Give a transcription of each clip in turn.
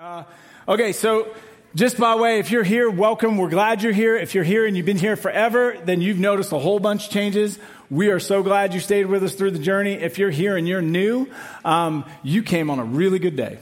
Uh, okay, so just by way, if you're here, welcome. We're glad you're here. If you're here and you've been here forever, then you've noticed a whole bunch of changes. We are so glad you stayed with us through the journey. If you're here and you're new, um, you came on a really good day.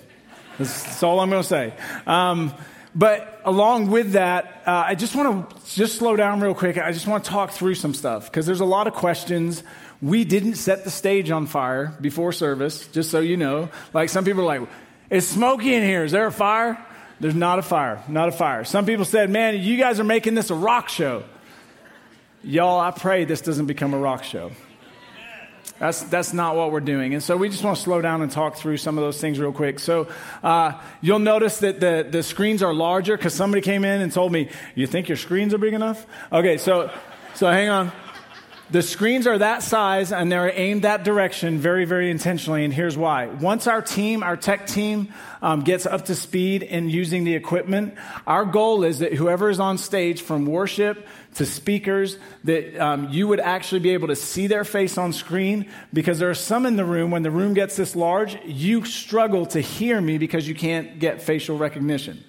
That's, that's all I'm going to say. Um, but along with that, uh, I just want to just slow down real quick. I just want to talk through some stuff because there's a lot of questions. We didn't set the stage on fire before service, just so you know. Like some people are like, "It's smoky in here. Is there a fire?" There's not a fire. Not a fire. Some people said, "Man, you guys are making this a rock show." Y'all, I pray this doesn't become a rock show. That's, that's not what we're doing. And so we just want to slow down and talk through some of those things real quick. So uh, you'll notice that the, the screens are larger because somebody came in and told me, You think your screens are big enough? Okay, so, so hang on. The screens are that size and they're aimed that direction very, very intentionally. And here's why. Once our team, our tech team, um, gets up to speed in using the equipment, our goal is that whoever is on stage from worship to speakers, that um, you would actually be able to see their face on screen because there are some in the room, when the room gets this large, you struggle to hear me because you can't get facial recognition.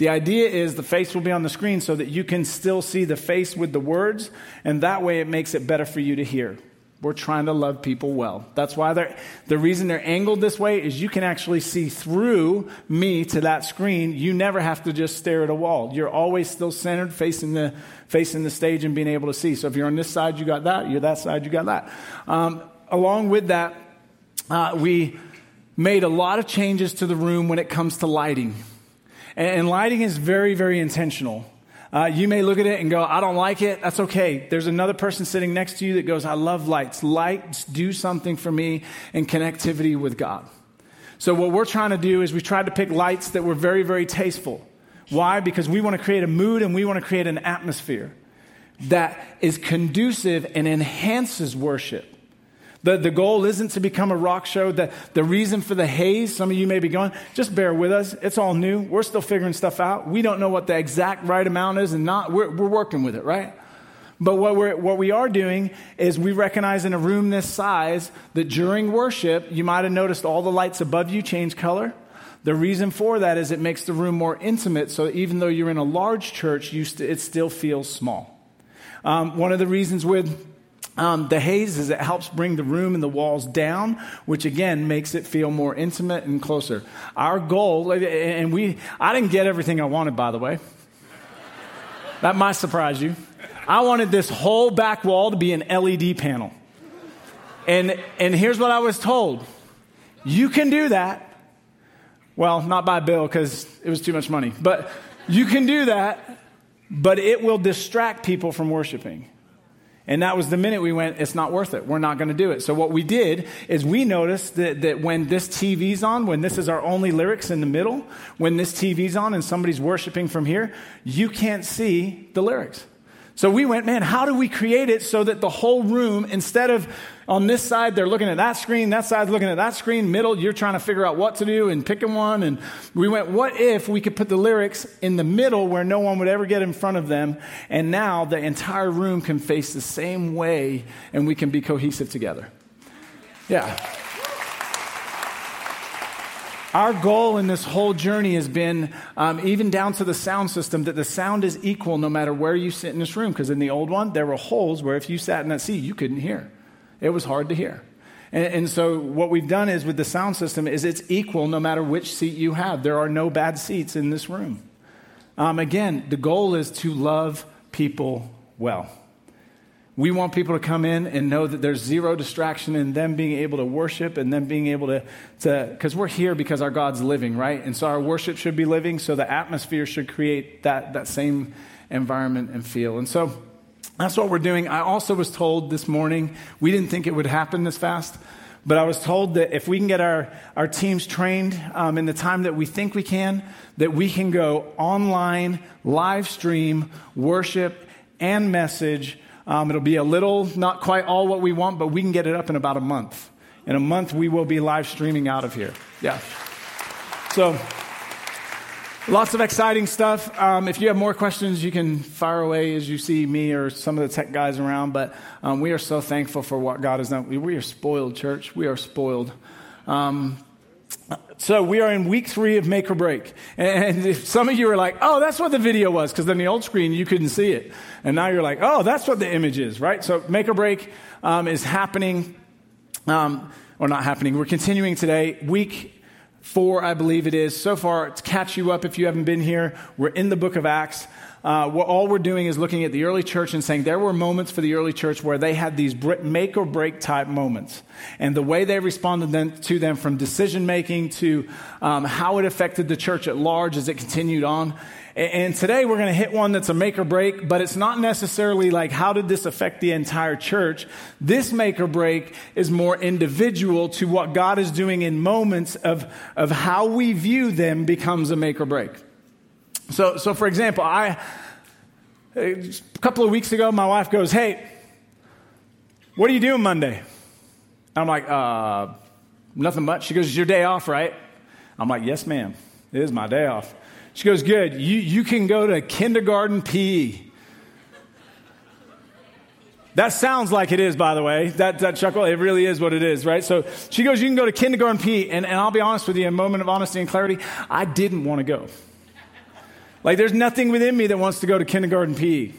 The idea is the face will be on the screen so that you can still see the face with the words, and that way it makes it better for you to hear. We're trying to love people well. That's why they're, the reason they're angled this way is you can actually see through me to that screen. You never have to just stare at a wall. You're always still centered, facing the, facing the stage and being able to see. So if you're on this side, you got that. You're that side, you got that. Um, along with that, uh, we made a lot of changes to the room when it comes to lighting. And lighting is very, very intentional. Uh, you may look at it and go, I don't like it. That's okay. There's another person sitting next to you that goes, I love lights. Lights do something for me in connectivity with God. So, what we're trying to do is we tried to pick lights that were very, very tasteful. Why? Because we want to create a mood and we want to create an atmosphere that is conducive and enhances worship. The, the goal isn't to become a rock show. The, the reason for the haze, some of you may be going, just bear with us. It's all new. We're still figuring stuff out. We don't know what the exact right amount is, and not, we're, we're working with it, right? But what, we're, what we are doing is we recognize in a room this size that during worship, you might have noticed all the lights above you change color. The reason for that is it makes the room more intimate, so even though you're in a large church, st- it still feels small. Um, one of the reasons with um, the haze is it helps bring the room and the walls down, which again makes it feel more intimate and closer. Our goal, and we, I didn't get everything I wanted, by the way. That might surprise you. I wanted this whole back wall to be an LED panel. And, and here's what I was told you can do that. Well, not by Bill because it was too much money, but you can do that, but it will distract people from worshiping. And that was the minute we went, it's not worth it. We're not going to do it. So what we did is we noticed that, that when this TV's on, when this is our only lyrics in the middle, when this TV's on and somebody's worshiping from here, you can't see the lyrics. So we went, man, how do we create it so that the whole room, instead of on this side, they're looking at that screen, that side's looking at that screen, middle, you're trying to figure out what to do and picking one. And we went, what if we could put the lyrics in the middle where no one would ever get in front of them? And now the entire room can face the same way and we can be cohesive together. Yeah. Our goal in this whole journey has been, um, even down to the sound system, that the sound is equal no matter where you sit in this room. Because in the old one, there were holes where if you sat in that seat, you couldn't hear. It was hard to hear. And, and so what we've done is with the sound system is it's equal no matter which seat you have. There are no bad seats in this room. Um, again, the goal is to love people well. We want people to come in and know that there's zero distraction in them being able to worship and them being able to, because we're here because our God's living, right? And so our worship should be living, so the atmosphere should create that, that same environment and feel. And so that's what we're doing. I also was told this morning, we didn't think it would happen this fast, but I was told that if we can get our, our teams trained um, in the time that we think we can, that we can go online, live stream, worship, and message um, it'll be a little, not quite all what we want, but we can get it up in about a month. In a month, we will be live streaming out of here. Yeah. So, lots of exciting stuff. Um, if you have more questions, you can fire away as you see me or some of the tech guys around. But um, we are so thankful for what God has done. We, we are spoiled, church. We are spoiled. Um, So we are in week three of Make or Break. And some of you are like, oh, that's what the video was, because on the old screen you couldn't see it. And now you're like, oh, that's what the image is, right? So Make or Break um, is happening, um, or not happening. We're continuing today, week four, I believe it is. So far, to catch you up if you haven't been here, we're in the book of Acts uh, what, all we're doing is looking at the early church and saying there were moments for the early church where they had these make or break type moments. And the way they responded then, to them from decision making to um, how it affected the church at large as it continued on. And, and today we're going to hit one that's a make or break, but it's not necessarily like how did this affect the entire church. This make or break is more individual to what God is doing in moments of, of how we view them becomes a make or break. So, so for example, I, a couple of weeks ago, my wife goes, Hey, what are you doing Monday? I'm like, uh, nothing much. She goes, It's your day off, right? I'm like, Yes, ma'am. It is my day off. She goes, Good. You, you can go to kindergarten PE. That sounds like it is, by the way. That, that chuckle, it really is what it is, right? So she goes, You can go to kindergarten PE. And, and I'll be honest with you, a moment of honesty and clarity, I didn't want to go. Like, there's nothing within me that wants to go to kindergarten PE.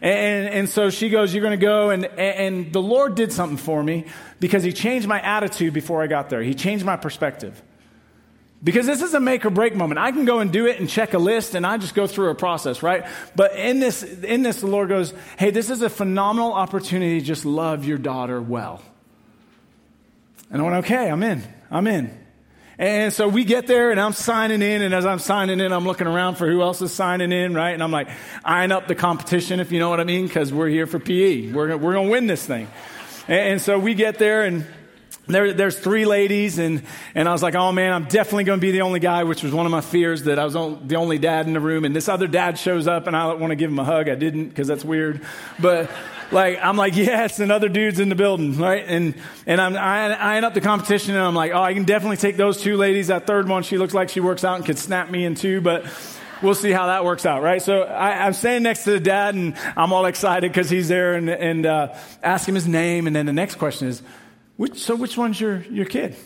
And, and so she goes, You're going to go. And, and the Lord did something for me because He changed my attitude before I got there. He changed my perspective. Because this is a make or break moment. I can go and do it and check a list and I just go through a process, right? But in this, in this, the Lord goes, Hey, this is a phenomenal opportunity to just love your daughter well. And I went, Okay, I'm in. I'm in. And so we get there and I'm signing in. And as I'm signing in, I'm looking around for who else is signing in, right? And I'm like eyeing up the competition, if you know what I mean, because we're here for PE. We're, we're going to win this thing. And, and so we get there and there, there's three ladies, and, and I was like, oh man, I'm definitely going to be the only guy, which was one of my fears that I was the only dad in the room. And this other dad shows up, and I want to give him a hug. I didn't because that's weird. But like I'm like, yes, and other dudes in the building, right? And and I'm I, end up the competition, and I'm like, oh, I can definitely take those two ladies. That third one, she looks like she works out and could snap me in two, but we'll see how that works out, right? So I, am standing next to the dad, and I'm all excited because he's there, and and uh, ask him his name, and then the next question is, which, so which one's your your kid?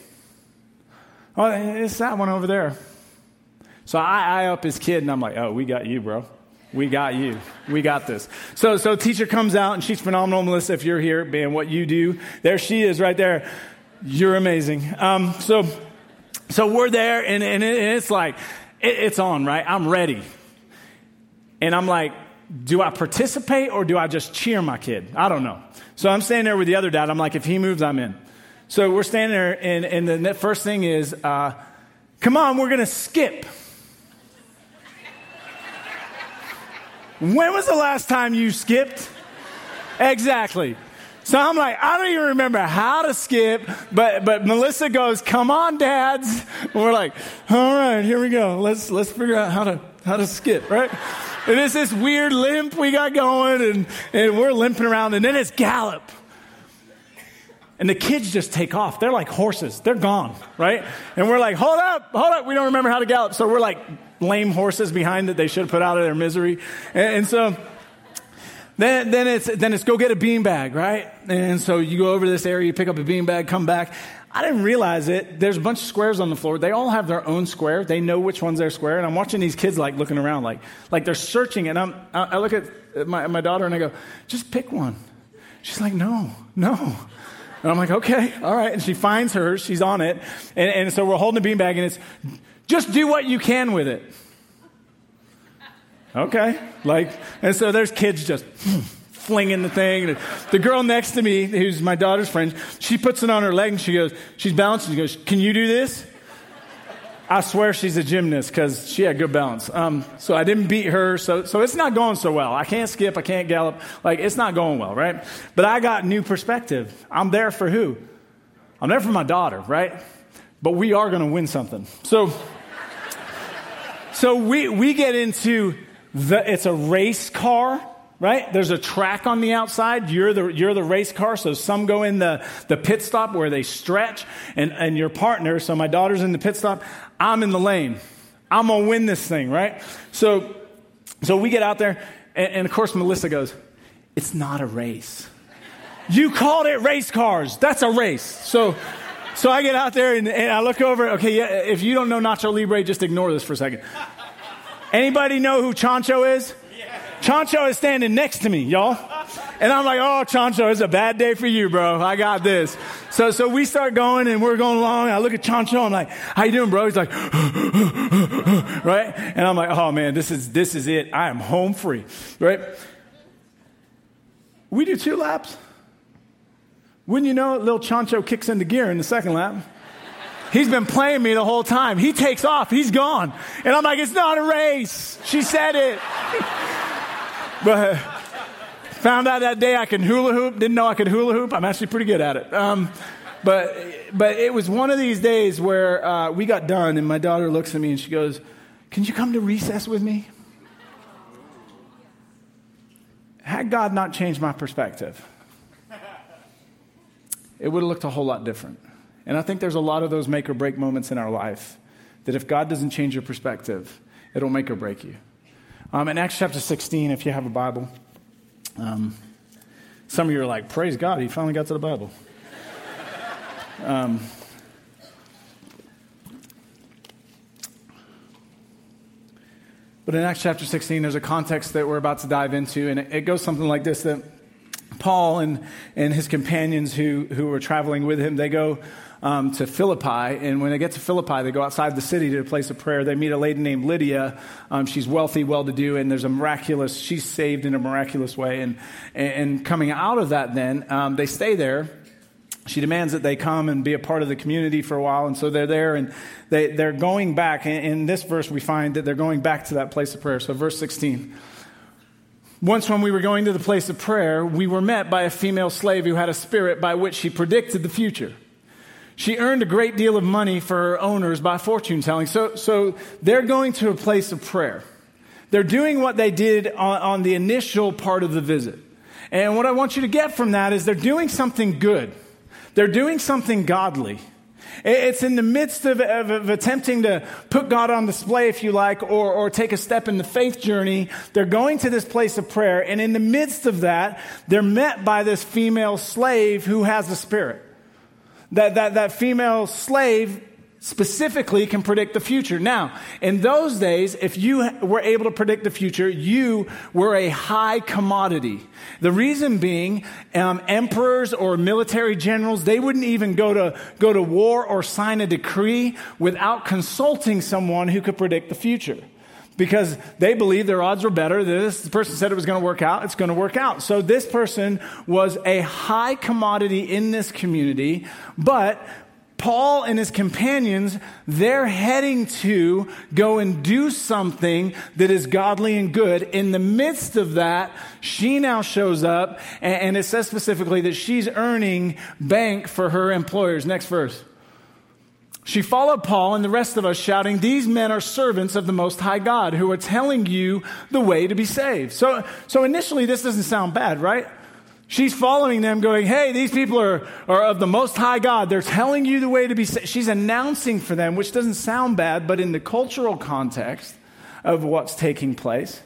Oh, it's that one over there. So I eye up his kid, and I'm like, oh, we got you, bro. We got you. We got this. So, so teacher comes out and she's phenomenal, Melissa. If you're here, man, what you do, there she is, right there. You're amazing. Um, so, so we're there, and, and, it, and it's like it, it's on, right? I'm ready, and I'm like, do I participate or do I just cheer my kid? I don't know. So I'm standing there with the other dad. I'm like, if he moves, I'm in. So we're standing there, and, and the first thing is, uh, come on, we're gonna skip. When was the last time you skipped? Exactly. So I'm like, I don't even remember how to skip, but but Melissa goes, "Come on, dads." And we're like, "All right, here we go. Let's let's figure out how to how to skip, right?" And it's this weird limp we got going, and and we're limping around, and then it's gallop. And the kids just take off. They're like horses. They're gone, right? And we're like, hold up, hold up. We don't remember how to gallop. So we're like lame horses behind that they should have put out of their misery. And, and so then, then it's, then it's go get a beanbag, right? And so you go over this area, you pick up a beanbag, come back. I didn't realize it. There's a bunch of squares on the floor. They all have their own square. They know which one's their square. And I'm watching these kids like looking around, like, like they're searching. And I'm, I look at my, my daughter and I go, just pick one. She's like, no, no. And I'm like, okay, all right. And she finds hers, she's on it. And, and so we're holding the beanbag, and it's just do what you can with it. Okay. Like, and so there's kids just flinging the thing. The girl next to me, who's my daughter's friend, she puts it on her leg and she goes, she's balancing. She goes, Can you do this? I swear she's a gymnast because she had good balance. Um, so I didn't beat her. So, so it's not going so well. I can't skip. I can't gallop. Like, it's not going well, right? But I got new perspective. I'm there for who? I'm there for my daughter, right? But we are going to win something. So, so we, we get into the, it's a race car right? There's a track on the outside. You're the, you're the race car. So some go in the, the pit stop where they stretch and, and your partner. So my daughter's in the pit stop. I'm in the lane. I'm going to win this thing, right? So, so we get out there and, and of course Melissa goes, it's not a race. You called it race cars. That's a race. So, So I get out there and, and I look over. Okay, yeah, if you don't know Nacho Libre, just ignore this for a second. Anybody know who Chancho is? Yeah. Chancho is standing next to me, y'all. And I'm like, oh, Chancho, it's a bad day for you, bro. I got this. So, so we start going and we're going along. I look at Chancho. I'm like, how you doing, bro? He's like, right? And I'm like, oh man, this is, this is it. I am home free, right? We do two laps. Wouldn't you know it, little Chancho kicks into gear in the second lap. He's been playing me the whole time. He takes off. He's gone. And I'm like, it's not a race. She said it. but found out that day I can hula hoop. Didn't know I could hula hoop. I'm actually pretty good at it. Um, but, but it was one of these days where uh, we got done, and my daughter looks at me and she goes, Can you come to recess with me? Had God not changed my perspective, it would have looked a whole lot different. And I think there's a lot of those make or break moments in our life that if God doesn't change your perspective, it'll make or break you. Um, in Acts chapter 16, if you have a Bible, um, some of you are like, Praise God, he finally got to the Bible. Um, but in Acts chapter 16, there's a context that we're about to dive into, and it, it goes something like this that Paul and, and his companions who, who were traveling with him, they go um, to Philippi. And when they get to Philippi, they go outside the city to a place of prayer. They meet a lady named Lydia. Um, she's wealthy, well to do, and there's a miraculous, she's saved in a miraculous way. And, and coming out of that, then, um, they stay there. She demands that they come and be a part of the community for a while. And so they're there and they, they're going back. In this verse, we find that they're going back to that place of prayer. So, verse 16. Once, when we were going to the place of prayer, we were met by a female slave who had a spirit by which she predicted the future. She earned a great deal of money for her owners by fortune telling. So, so they're going to a place of prayer. They're doing what they did on, on the initial part of the visit. And what I want you to get from that is they're doing something good. They're doing something godly. It's in the midst of, of, of, attempting to put God on display, if you like, or, or take a step in the faith journey. They're going to this place of prayer, and in the midst of that, they're met by this female slave who has a spirit that, that, that female slave specifically can predict the future. Now, in those days, if you were able to predict the future, you were a high commodity. The reason being, um, emperors or military generals, they wouldn't even go to, go to war or sign a decree without consulting someone who could predict the future because they believed their odds were better. This person said it was going to work out, it's going to work out. So this person was a high commodity in this community, but Paul and his companions, they're heading to go and do something that is godly and good. In the midst of that, she now shows up, and it says specifically that she's earning bank for her employers. Next verse. She followed Paul and the rest of us, shouting, These men are servants of the Most High God who are telling you the way to be saved. So, so initially, this doesn't sound bad, right? She's following them, going, Hey, these people are, are of the Most High God. They're telling you the way to be saved. She's announcing for them, which doesn't sound bad, but in the cultural context of what's taking place,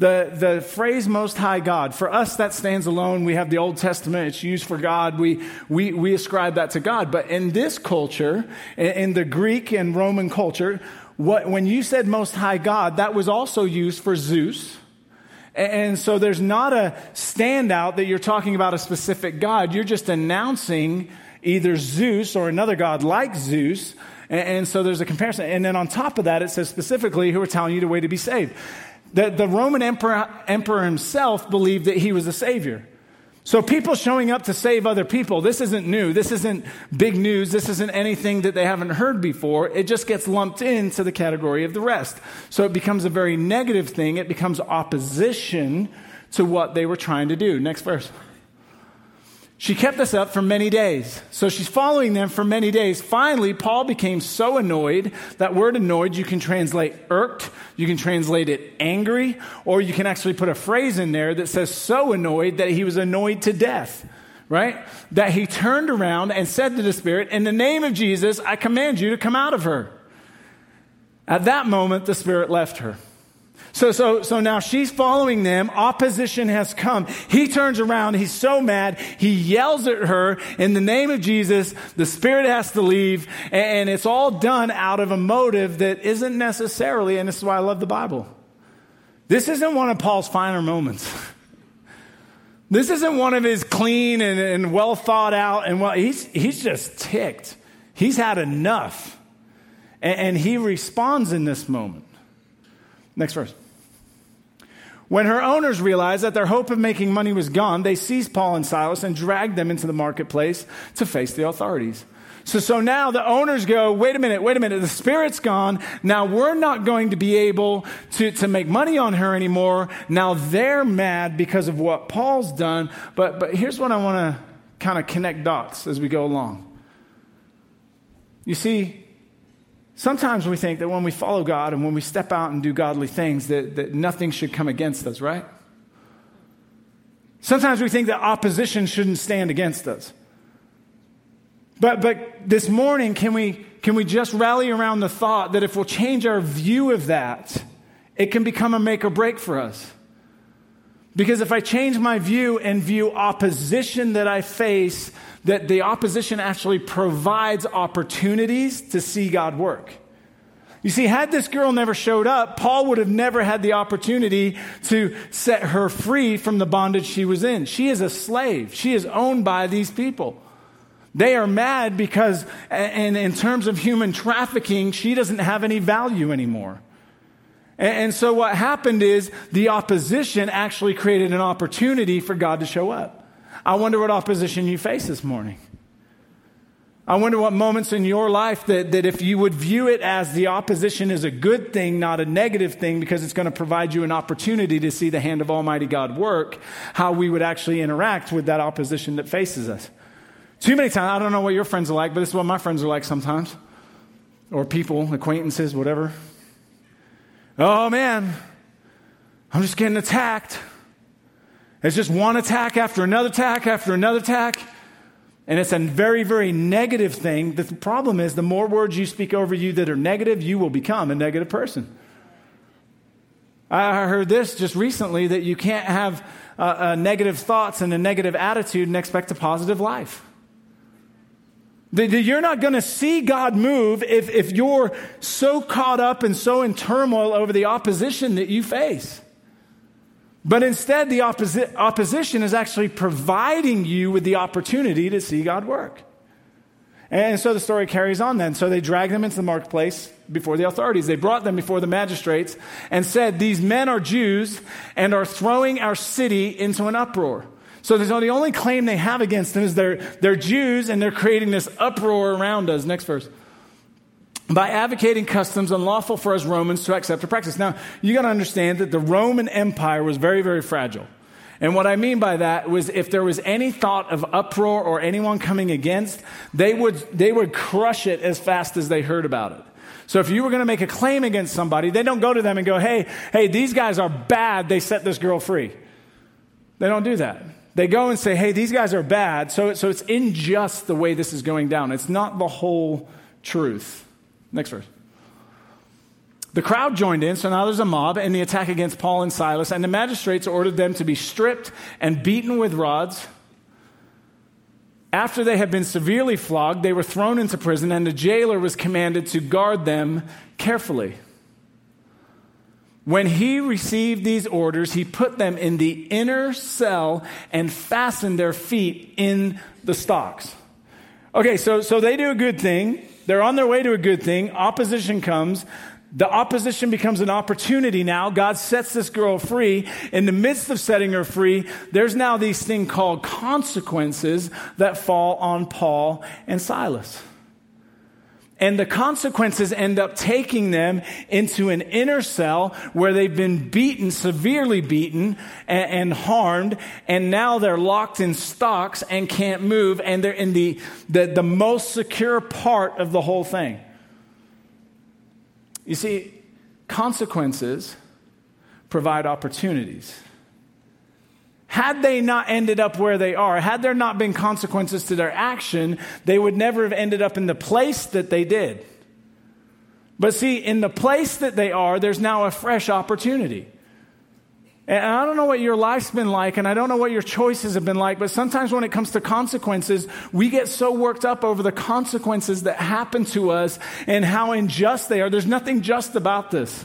the, the phrase Most High God, for us, that stands alone. We have the Old Testament, it's used for God. We, we, we ascribe that to God. But in this culture, in the Greek and Roman culture, what, when you said Most High God, that was also used for Zeus. And so there's not a standout that you're talking about a specific God. You're just announcing either Zeus or another God like Zeus. And so there's a comparison. And then on top of that, it says specifically who are telling you the way to be saved. The, the Roman emperor, emperor himself believed that he was a savior. So people showing up to save other people, this isn't new. This isn't big news. This isn't anything that they haven't heard before. It just gets lumped into the category of the rest. So it becomes a very negative thing. It becomes opposition to what they were trying to do. Next verse. She kept this up for many days. So she's following them for many days. Finally, Paul became so annoyed. That word annoyed, you can translate irked, you can translate it angry, or you can actually put a phrase in there that says so annoyed that he was annoyed to death, right? That he turned around and said to the Spirit, In the name of Jesus, I command you to come out of her. At that moment, the Spirit left her. So, so, so now she's following them. Opposition has come. He turns around. He's so mad. He yells at her in the name of Jesus. The spirit has to leave. And it's all done out of a motive that isn't necessarily, and this is why I love the Bible. This isn't one of Paul's finer moments. This isn't one of his clean and, and well thought out and well, he's, he's just ticked. He's had enough. And, and he responds in this moment. Next verse. When her owners realized that their hope of making money was gone, they seized Paul and Silas and dragged them into the marketplace to face the authorities. So, so now the owners go, wait a minute, wait a minute, the spirit's gone. Now we're not going to be able to, to make money on her anymore. Now they're mad because of what Paul's done. But, but here's what I want to kind of connect dots as we go along. You see, Sometimes we think that when we follow God and when we step out and do godly things, that, that nothing should come against us, right? Sometimes we think that opposition shouldn't stand against us. But, but this morning, can we, can we just rally around the thought that if we'll change our view of that, it can become a make or break for us? Because if I change my view and view opposition that I face that the opposition actually provides opportunities to see God work. You see, had this girl never showed up, Paul would have never had the opportunity to set her free from the bondage she was in. She is a slave. She is owned by these people. They are mad because, and in terms of human trafficking, she doesn't have any value anymore. And so what happened is the opposition actually created an opportunity for God to show up. I wonder what opposition you face this morning. I wonder what moments in your life that, that if you would view it as the opposition is a good thing, not a negative thing, because it's going to provide you an opportunity to see the hand of Almighty God work, how we would actually interact with that opposition that faces us. Too many times, I don't know what your friends are like, but this is what my friends are like sometimes. Or people, acquaintances, whatever. Oh man, I'm just getting attacked. It's just one attack after another attack after another attack. And it's a very, very negative thing. The problem is, the more words you speak over you that are negative, you will become a negative person. I heard this just recently that you can't have uh, uh, negative thoughts and a negative attitude and expect a positive life. That you're not going to see God move if, if you're so caught up and so in turmoil over the opposition that you face. But instead, the opposi- opposition is actually providing you with the opportunity to see God work. And so the story carries on then. So they dragged them into the marketplace before the authorities. They brought them before the magistrates and said, These men are Jews and are throwing our city into an uproar. So the only claim they have against them is they're, they're Jews and they're creating this uproar around us. Next verse by advocating customs unlawful for us Romans to accept or practice. Now, you got to understand that the Roman Empire was very, very fragile. And what I mean by that was if there was any thought of uproar or anyone coming against, they would, they would crush it as fast as they heard about it. So if you were going to make a claim against somebody, they don't go to them and go, hey, hey, these guys are bad. They set this girl free. They don't do that. They go and say, hey, these guys are bad. So, so it's unjust the way this is going down. It's not the whole truth. Next verse. The crowd joined in, so now there's a mob in the attack against Paul and Silas, and the magistrates ordered them to be stripped and beaten with rods. After they had been severely flogged, they were thrown into prison, and the jailer was commanded to guard them carefully. When he received these orders, he put them in the inner cell and fastened their feet in the stocks. Okay, so, so they do a good thing. They're on their way to a good thing. Opposition comes. The opposition becomes an opportunity now. God sets this girl free. In the midst of setting her free, there's now these thing called consequences that fall on Paul and Silas. And the consequences end up taking them into an inner cell where they've been beaten, severely beaten and, and, harmed. And now they're locked in stocks and can't move. And they're in the, the, the most secure part of the whole thing. You see, consequences provide opportunities. Had they not ended up where they are, had there not been consequences to their action, they would never have ended up in the place that they did. But see, in the place that they are, there's now a fresh opportunity. And I don't know what your life's been like, and I don't know what your choices have been like, but sometimes when it comes to consequences, we get so worked up over the consequences that happen to us and how unjust they are. There's nothing just about this.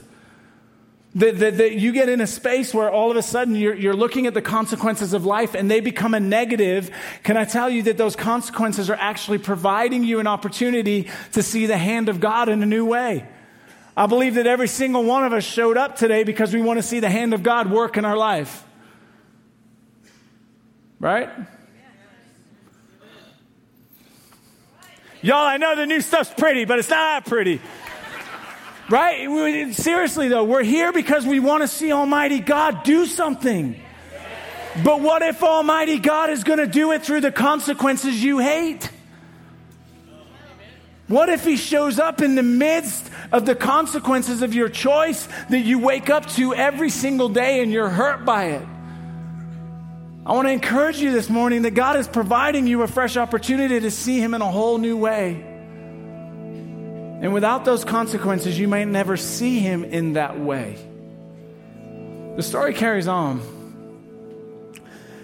That, that, that, you get in a space where all of a sudden you're, you're looking at the consequences of life and they become a negative. Can I tell you that those consequences are actually providing you an opportunity to see the hand of God in a new way? I believe that every single one of us showed up today because we want to see the hand of God work in our life. Right? Y'all, I know the new stuff's pretty, but it's not that pretty. Right? Seriously, though, we're here because we want to see Almighty God do something. But what if Almighty God is going to do it through the consequences you hate? What if He shows up in the midst of the consequences of your choice that you wake up to every single day and you're hurt by it? I want to encourage you this morning that God is providing you a fresh opportunity to see Him in a whole new way. And without those consequences, you may never see him in that way. The story carries on.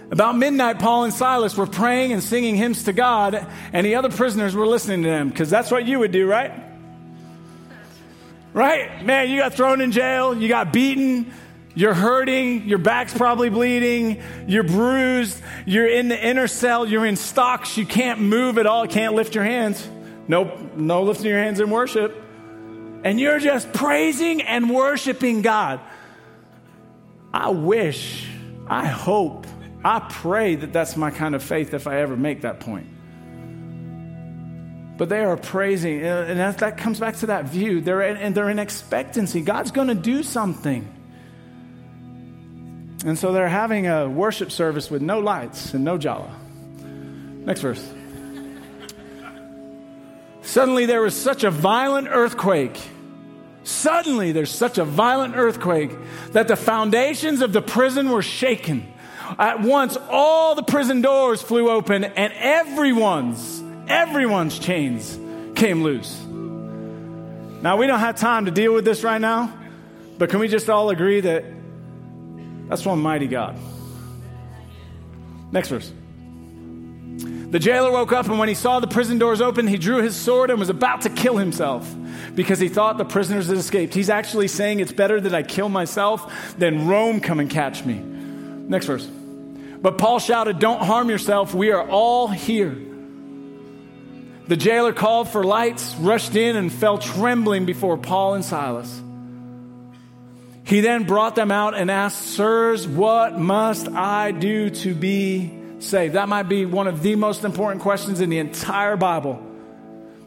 About midnight, Paul and Silas were praying and singing hymns to God, and the other prisoners were listening to them, because that's what you would do, right? Right? Man, you got thrown in jail, you got beaten, you're hurting, your back's probably bleeding, you're bruised, you're in the inner cell, you're in stocks, you can't move at all, can't lift your hands. No, no lifting your hands in worship. And you're just praising and worshiping God. I wish, I hope, I pray that that's my kind of faith if I ever make that point. But they are praising, and that, that comes back to that view. They're in, and they're in expectancy. God's going to do something. And so they're having a worship service with no lights and no jala. Next verse. Suddenly there was such a violent earthquake. Suddenly there's such a violent earthquake that the foundations of the prison were shaken. At once all the prison doors flew open and everyone's, everyone's chains came loose. Now we don't have time to deal with this right now, but can we just all agree that that's one mighty God? Next verse. The jailer woke up, and when he saw the prison doors open, he drew his sword and was about to kill himself because he thought the prisoners had escaped. He's actually saying, It's better that I kill myself than Rome come and catch me. Next verse. But Paul shouted, Don't harm yourself. We are all here. The jailer called for lights, rushed in, and fell trembling before Paul and Silas. He then brought them out and asked, Sirs, what must I do to be saved? That might be one of the most important questions in the entire Bible.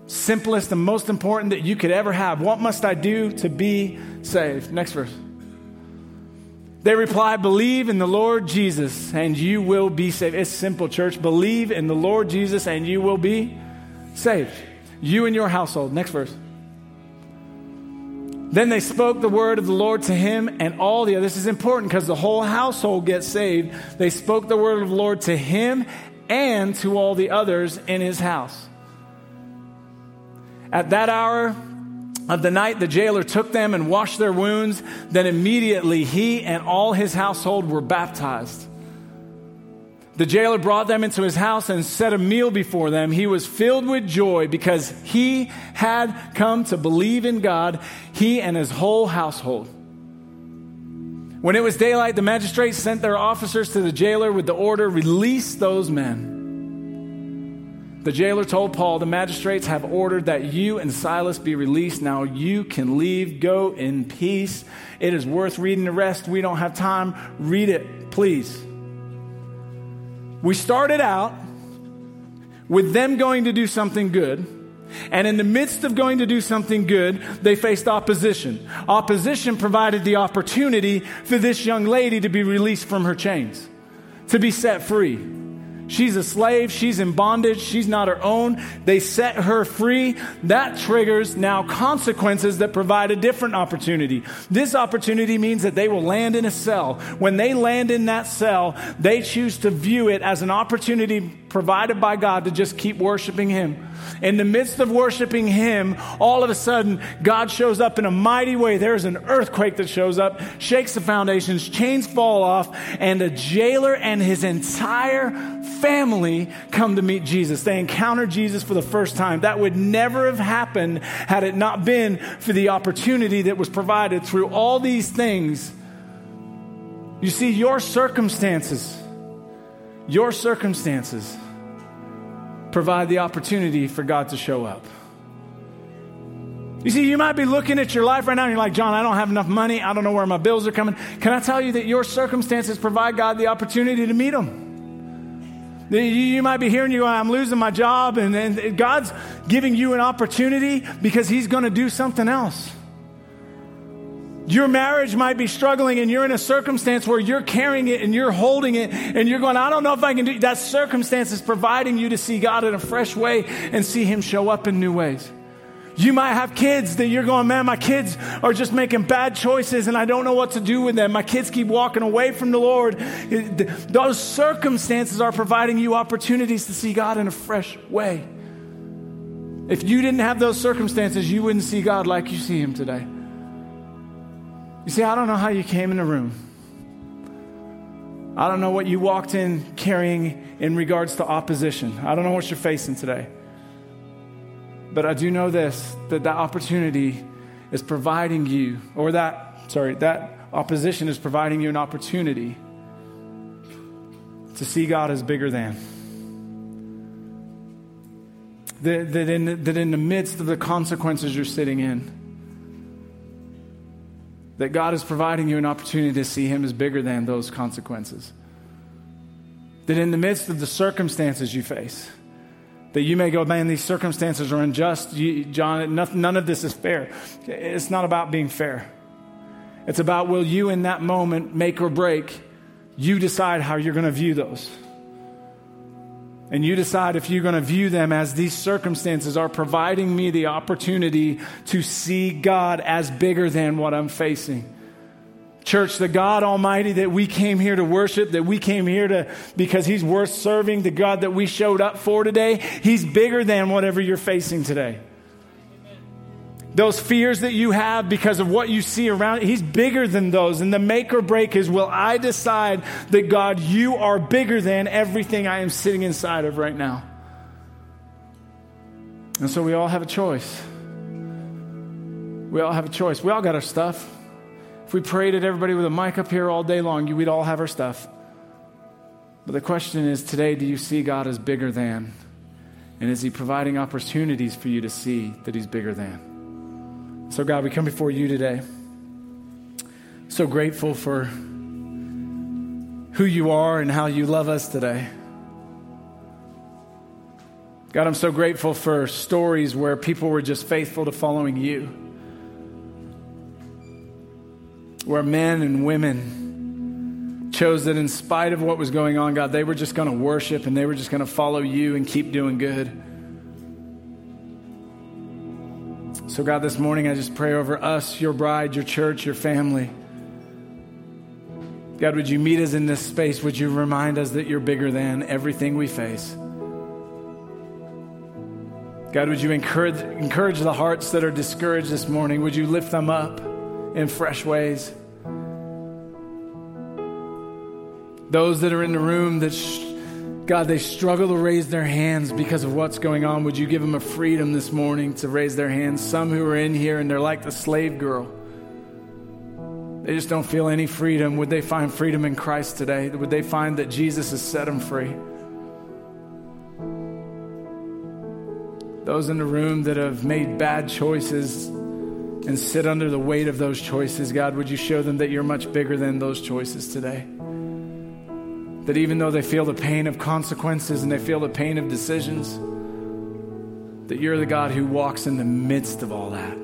Simplest and most important that you could ever have. What must I do to be saved? Next verse. They reply, Believe in the Lord Jesus and you will be saved. It's simple, church. Believe in the Lord Jesus and you will be saved. You and your household. Next verse. Then they spoke the word of the Lord to him and all the others. This is important because the whole household gets saved. They spoke the word of the Lord to him and to all the others in his house. At that hour of the night, the jailer took them and washed their wounds. Then immediately he and all his household were baptized. The jailer brought them into his house and set a meal before them. He was filled with joy because he had come to believe in God, he and his whole household. When it was daylight, the magistrates sent their officers to the jailer with the order release those men. The jailer told Paul, The magistrates have ordered that you and Silas be released. Now you can leave. Go in peace. It is worth reading the rest. We don't have time. Read it, please. We started out with them going to do something good. And in the midst of going to do something good, they faced opposition. Opposition provided the opportunity for this young lady to be released from her chains, to be set free. She's a slave. She's in bondage. She's not her own. They set her free. That triggers now consequences that provide a different opportunity. This opportunity means that they will land in a cell. When they land in that cell, they choose to view it as an opportunity provided by God to just keep worshiping Him. In the midst of worshiping Him, all of a sudden, God shows up in a mighty way. There's an earthquake that shows up, shakes the foundations, chains fall off, and a jailer and his entire family come to meet Jesus. They encounter Jesus for the first time. That would never have happened had it not been for the opportunity that was provided through all these things. You see, your circumstances, your circumstances provide the opportunity for God to show up. You see, you might be looking at your life right now and you're like, John, I don't have enough money. I don't know where my bills are coming. Can I tell you that your circumstances provide God the opportunity to meet them? You might be hearing you, I'm losing my job, and, and God's giving you an opportunity because He's going to do something else. Your marriage might be struggling and you're in a circumstance where you're carrying it and you're holding it and you're going, I don't know if I can do that circumstance is providing you to see God in a fresh way and see Him show up in new ways. You might have kids that you're going, man, my kids are just making bad choices and I don't know what to do with them. My kids keep walking away from the Lord. Those circumstances are providing you opportunities to see God in a fresh way. If you didn't have those circumstances, you wouldn't see God like you see Him today. You see, I don't know how you came in the room. I don't know what you walked in carrying in regards to opposition. I don't know what you're facing today. But I do know this that that opportunity is providing you, or that, sorry, that opposition is providing you an opportunity to see God as bigger than. That, that, in, that in the midst of the consequences you're sitting in, that God is providing you an opportunity to see Him as bigger than those consequences. That in the midst of the circumstances you face, that you may go, man, these circumstances are unjust. You, John, none of this is fair. It's not about being fair. It's about will you in that moment make or break, you decide how you're going to view those. And you decide if you're going to view them as these circumstances are providing me the opportunity to see God as bigger than what I'm facing. Church, the God Almighty that we came here to worship, that we came here to, because He's worth serving, the God that we showed up for today, He's bigger than whatever you're facing today those fears that you have because of what you see around, He's bigger than those. And the make or break is will I decide that God, you are bigger than everything I am sitting inside of right now? And so we all have a choice. We all have a choice. We all got our stuff. If we prayed at everybody with a mic up here all day long, we'd all have our stuff. But the question is today, do you see God as bigger than? And is He providing opportunities for you to see that He's bigger than? So, God, we come before you today. So grateful for who you are and how you love us today. God, I'm so grateful for stories where people were just faithful to following you. Where men and women chose that in spite of what was going on, God, they were just going to worship and they were just going to follow you and keep doing good. So, God, this morning I just pray over us, your bride, your church, your family. God, would you meet us in this space? Would you remind us that you're bigger than everything we face? God, would you encourage, encourage the hearts that are discouraged this morning? Would you lift them up in fresh ways? Those that are in the room that sh- God, they struggle to raise their hands because of what's going on. Would you give them a freedom this morning to raise their hands? Some who are in here and they're like the slave girl. They just don't feel any freedom. Would they find freedom in Christ today? Would they find that Jesus has set them free? Those in the room that have made bad choices and sit under the weight of those choices, God, would you show them that you're much bigger than those choices today? That even though they feel the pain of consequences and they feel the pain of decisions, that you're the God who walks in the midst of all that.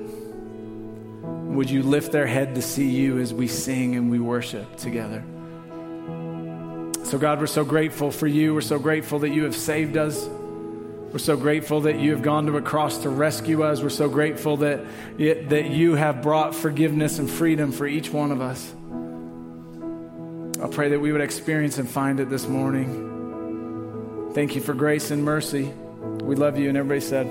Would you lift their head to see you as we sing and we worship together? So, God, we're so grateful for you. We're so grateful that you have saved us. We're so grateful that you have gone to a cross to rescue us. We're so grateful that, that you have brought forgiveness and freedom for each one of us. I pray that we would experience and find it this morning. Thank you for grace and mercy. We love you. And everybody said,